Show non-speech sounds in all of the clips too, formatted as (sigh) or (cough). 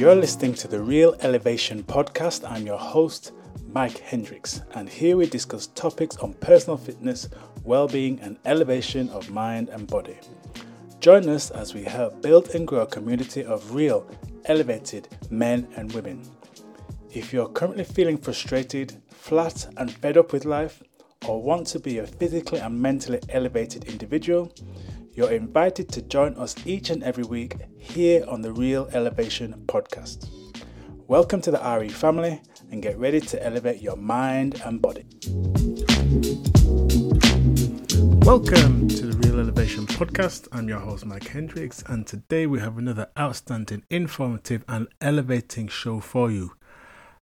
You're listening to the Real Elevation podcast. I'm your host, Mike Hendricks, and here we discuss topics on personal fitness, well being, and elevation of mind and body. Join us as we help build and grow a community of real, elevated men and women. If you're currently feeling frustrated, flat, and fed up with life, or want to be a physically and mentally elevated individual, you're invited to join us each and every week here on the Real Elevation podcast. Welcome to the RE family and get ready to elevate your mind and body. Welcome to the Real Elevation podcast. I'm your host, Mike Hendricks, and today we have another outstanding, informative, and elevating show for you.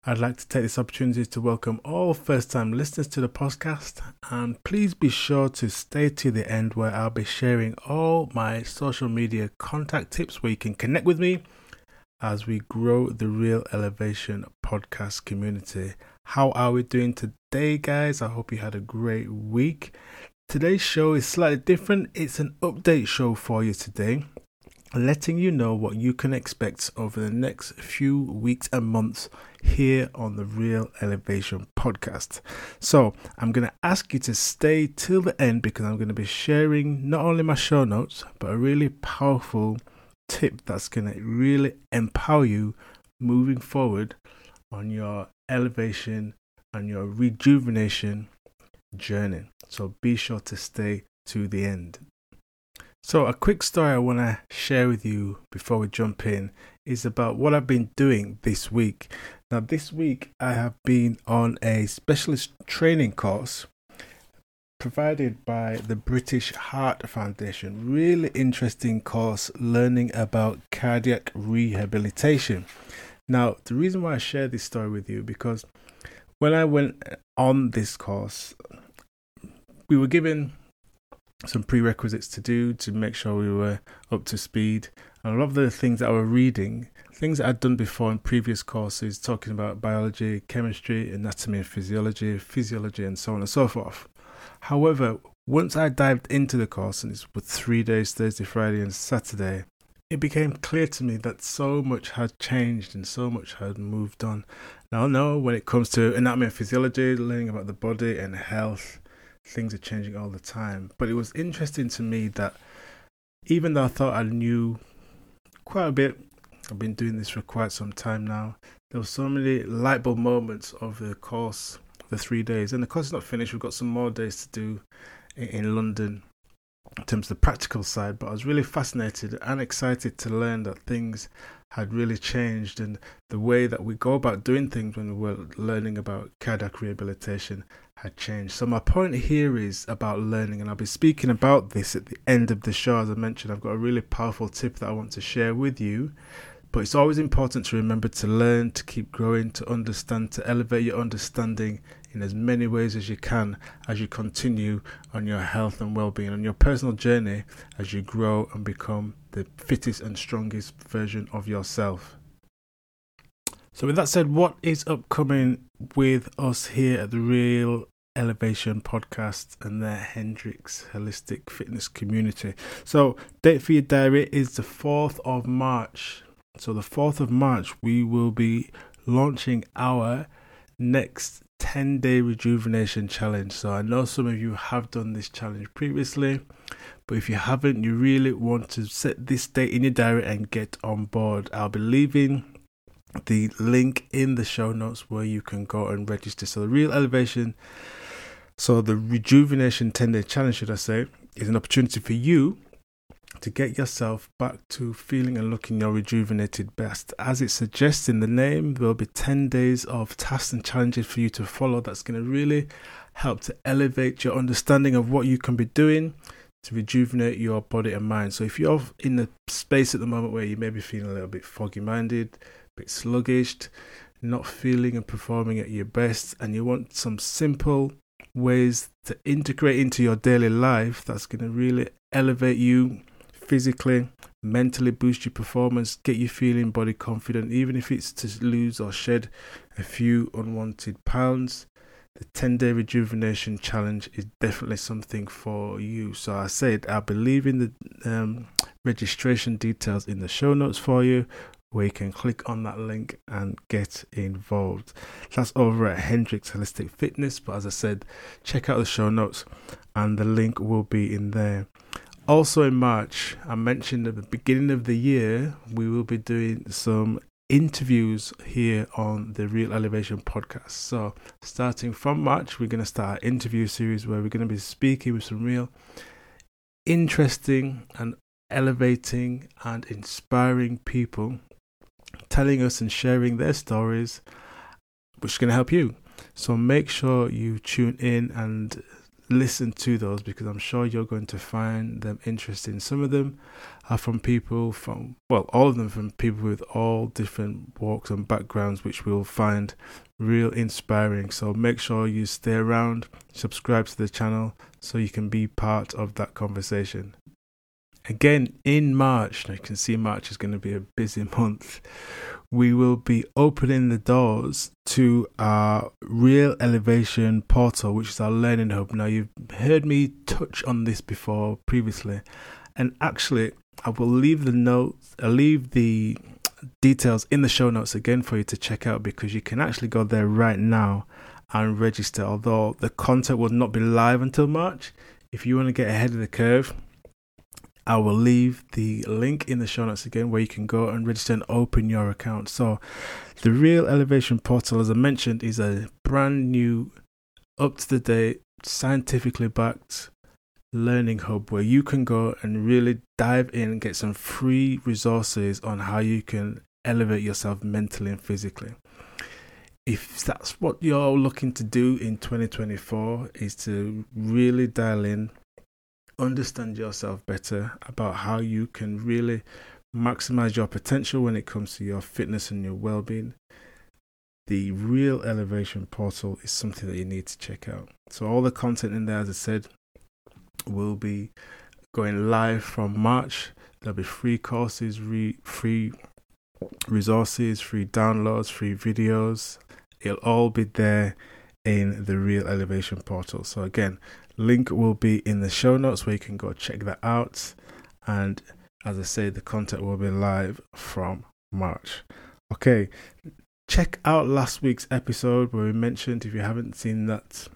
I'd like to take this opportunity to welcome all first time listeners to the podcast and please be sure to stay to the end where I'll be sharing all my social media contact tips where you can connect with me as we grow the Real Elevation podcast community. How are we doing today, guys? I hope you had a great week. Today's show is slightly different, it's an update show for you today letting you know what you can expect over the next few weeks and months here on the Real Elevation podcast. So, I'm going to ask you to stay till the end because I'm going to be sharing not only my show notes, but a really powerful tip that's going to really empower you moving forward on your elevation and your rejuvenation journey. So, be sure to stay to the end. So, a quick story I want to share with you before we jump in is about what I've been doing this week. Now, this week I have been on a specialist training course provided by the British Heart Foundation. Really interesting course learning about cardiac rehabilitation. Now, the reason why I share this story with you because when I went on this course, we were given some prerequisites to do to make sure we were up to speed. And a lot of the things that I was reading, things that I'd done before in previous courses, talking about biology, chemistry, anatomy and physiology, physiology, and so on and so forth. However, once I dived into the course, and it was three days Thursday, Friday, and Saturday it became clear to me that so much had changed and so much had moved on. Now, I know when it comes to anatomy and physiology, learning about the body and health, things are changing all the time. But it was interesting to me that even though I thought I knew quite a bit, I've been doing this for quite some time now. There were so many light bulb moments of the course, the three days, and the course is not finished. We've got some more days to do in London in terms of the practical side. But I was really fascinated and excited to learn that things had really changed and the way that we go about doing things when we were learning about cardiac rehabilitation had changed. So my point here is about learning, and I'll be speaking about this at the end of the show. As I mentioned, I've got a really powerful tip that I want to share with you. But it's always important to remember to learn, to keep growing, to understand, to elevate your understanding in as many ways as you can as you continue on your health and well-being, on your personal journey as you grow and become the fittest and strongest version of yourself. So, with that said, what is upcoming with us here at the Real Elevation podcast and the Hendricks Holistic Fitness Community? So, date for your diary is the 4th of March. So, the 4th of March, we will be launching our next 10 day rejuvenation challenge. So, I know some of you have done this challenge previously, but if you haven't, you really want to set this date in your diary and get on board. I'll be leaving the link in the show notes where you can go and register. So the real elevation, so the rejuvenation 10 day challenge, should I say, is an opportunity for you to get yourself back to feeling and looking your rejuvenated best. As it suggests in the name, there'll be 10 days of tasks and challenges for you to follow that's going to really help to elevate your understanding of what you can be doing to rejuvenate your body and mind. So if you're in a space at the moment where you may be feeling a little bit foggy minded, a bit sluggish, not feeling and performing at your best, and you want some simple ways to integrate into your daily life that's going to really elevate you physically, mentally, boost your performance, get you feeling body confident, even if it's to lose or shed a few unwanted pounds. The 10 day rejuvenation challenge is definitely something for you. So, I said I'll be leaving the um, registration details in the show notes for you where you can click on that link and get involved. That's over at Hendricks Holistic Fitness. But as I said, check out the show notes and the link will be in there. Also in March, I mentioned at the beginning of the year, we will be doing some interviews here on the Real Elevation podcast. So, starting from March, we're going to start an interview series where we're going to be speaking with some real interesting and elevating and inspiring people telling us and sharing their stories, which is going to help you. So make sure you tune in and listen to those because I'm sure you're going to find them interesting. Some of them are from people from, well, all of them from people with all different walks and backgrounds, which we'll find real inspiring. So make sure you stay around, subscribe to the channel so you can be part of that conversation. Again, in March, you can see March is going to be a busy (laughs) month. We will be opening the doors to our Real Elevation portal, which is our learning hub. Now, you've heard me touch on this before previously, and actually, I will leave the notes, I'll leave the details in the show notes again for you to check out because you can actually go there right now and register. Although the content will not be live until March, if you want to get ahead of the curve, I will leave the link in the show notes again where you can go and register and open your account. So, the Real Elevation Portal, as I mentioned, is a brand new, up to the date, scientifically backed learning hub where you can go and really dive in and get some free resources on how you can elevate yourself mentally and physically. If that's what you're looking to do in 2024, is to really dial in understand yourself better, about how you can really maximize your potential when it comes to your fitness and your well being, the Real Elevation portal is something that you need to check out. So, all the content in there, as I said, will be going live from March. There'll be free courses, re- free resources, free downloads, free videos. It'll all be there in the Real Elevation portal. So, again, Link will be in the show notes where you can go check that out. And as I say, the content will be live from March. Okay, check out last week's episode where we mentioned if you haven't seen that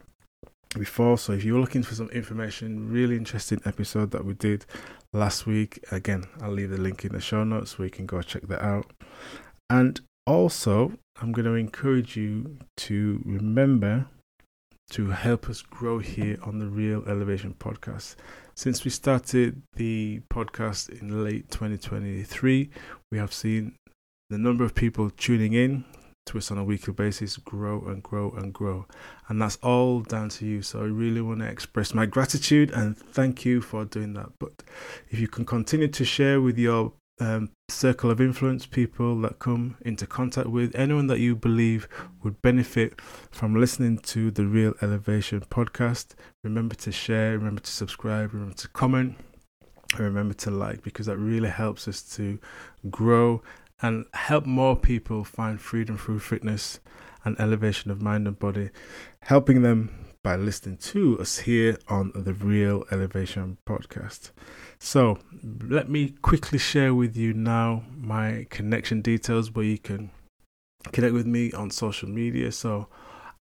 before. So if you're looking for some information, really interesting episode that we did last week. Again, I'll leave the link in the show notes where you can go check that out. And also, I'm going to encourage you to remember to help us grow here on the Real Elevation podcast. Since we started the podcast in late 2023, we have seen the number of people tuning in to us on a weekly basis grow and grow and grow. And that's all down to you. So I really want to express my gratitude and thank you for doing that. But if you can continue to share with your um, circle of influence, people that come into contact with, anyone that you believe would benefit from listening to the Real Elevation podcast. Remember to share, remember to subscribe, remember to comment, and remember to like because that really helps us to grow and help more people find freedom through fitness and elevation of mind and body, helping them by listening to us here on the Real Elevation podcast. So, let me quickly share with you now my connection details where you can connect with me on social media. So,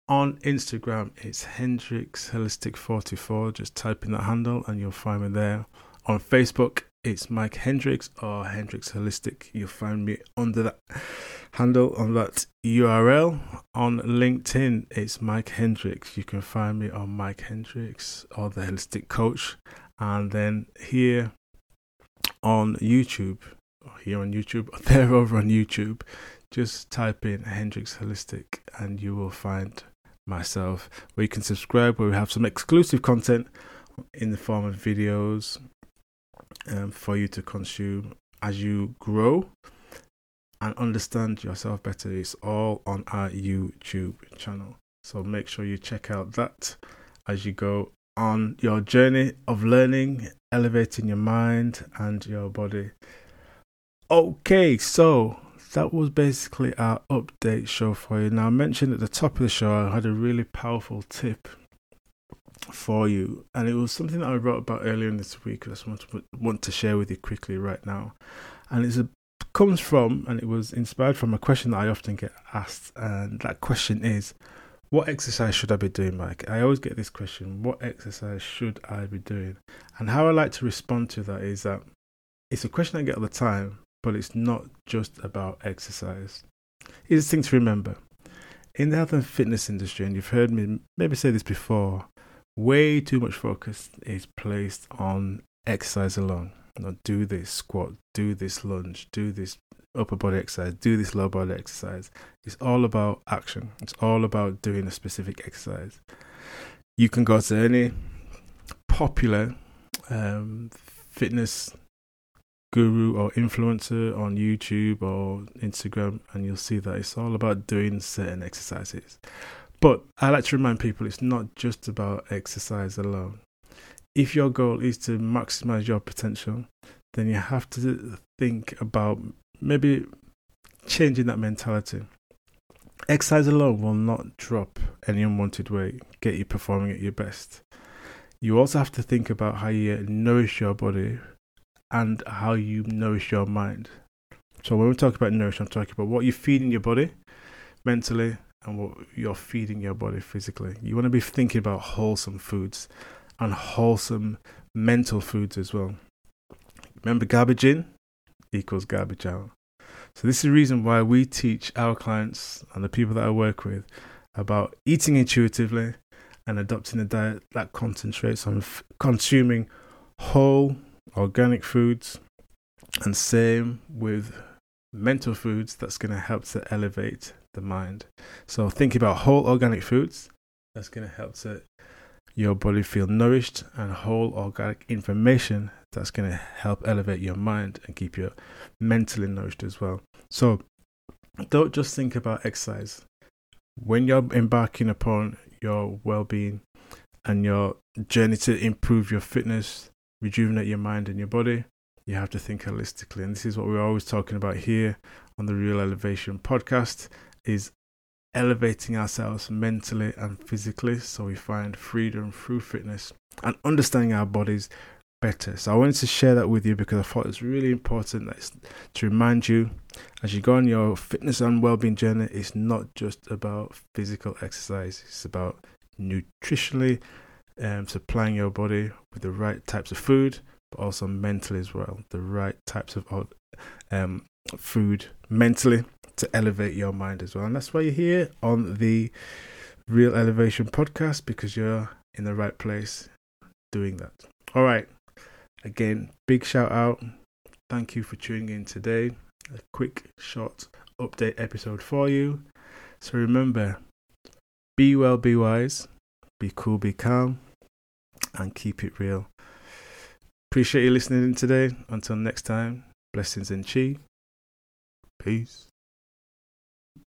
on Instagram, it's Hendricks Holistic 44. Just type in that handle and you'll find me there. On Facebook, it's Mike Hendricks or Hendricks Holistic. You'll find me under that handle on that URL. On LinkedIn, it's Mike Hendricks. You can find me on Mike Hendricks or the Holistic Coach. And then here on YouTube, here on YouTube, or (laughs) there over on YouTube, just type in Hendricks Holistic and you will find myself where you can subscribe, where we have some exclusive content in the form of videos um, for you to consume as you grow and understand yourself better. It's all on our YouTube channel. So make sure you check out that as you go on your journey of learning, elevating your mind and your body. Okay, so that was basically our update show for you. Now, I mentioned at the top of the show, I had a really powerful tip for you, and it was something that I wrote about earlier in this week. I just want to, want to share with you quickly right now, and it's a comes from, and it was inspired from a question that I often get asked, and that question is, what exercise should I be doing, Mike? I always get this question, what exercise should I be doing? And how I like to respond to that is that it's a question I get all the time, but it's not just about exercise. Here's the thing to remember in the health and fitness industry, and you've heard me maybe say this before, way too much focus is placed on exercise alone. Know, do this squat, do this lunge, do this upper body exercise, do this lower body exercise. It's all about action. It's all about doing a specific exercise. You can go to any popular um, fitness guru or influencer on YouTube or Instagram, and you'll see that it's all about doing certain exercises. But I like to remind people it's not just about exercise alone. If your goal is to maximize your potential, then you have to think about maybe changing that mentality. Exercise alone will not drop any unwanted weight, get you performing at your best. You also have to think about how you nourish your body and how you nourish your mind. So when we talk about nourish, I'm talking about what you feed in your body mentally and what you're feeding your body physically. You want to be thinking about wholesome foods and wholesome mental foods as well. Remember, garbage in equals garbage out. So this is the reason why we teach our clients and the people that I work with about eating intuitively and adopting a diet that concentrates on f- consuming whole organic foods, and same with mental foods that's going to help to elevate the mind. So think about whole organic foods that's going to help to your body feel nourished and whole organic information that's going to help elevate your mind and keep you mentally nourished as well. So don't just think about exercise. When you're embarking upon your well-being and your journey to improve your fitness, rejuvenate your mind and your body, you have to think holistically. And this is what we're always talking about here on the Real Elevation podcast is elevating ourselves mentally and physically so we find freedom through fitness and understanding our bodies better. So I wanted to share that with you because I thought it's really important to remind you as you go on your fitness and well-being journey, it's not just about physical exercise. It's about nutritionally um, supplying your body with the right types of food, but also mentally as well, the right types of um, food mentally to elevate your mind as well. And that's why you're here on the Real Elevation podcast because you're in the right place doing that. All right. Again, big shout out. Thank you for tuning in today. A quick, short update episode for you. So remember, be well, be wise, be cool, be calm and keep it real. Appreciate you listening in today. Until next time, blessings and chi. Peace.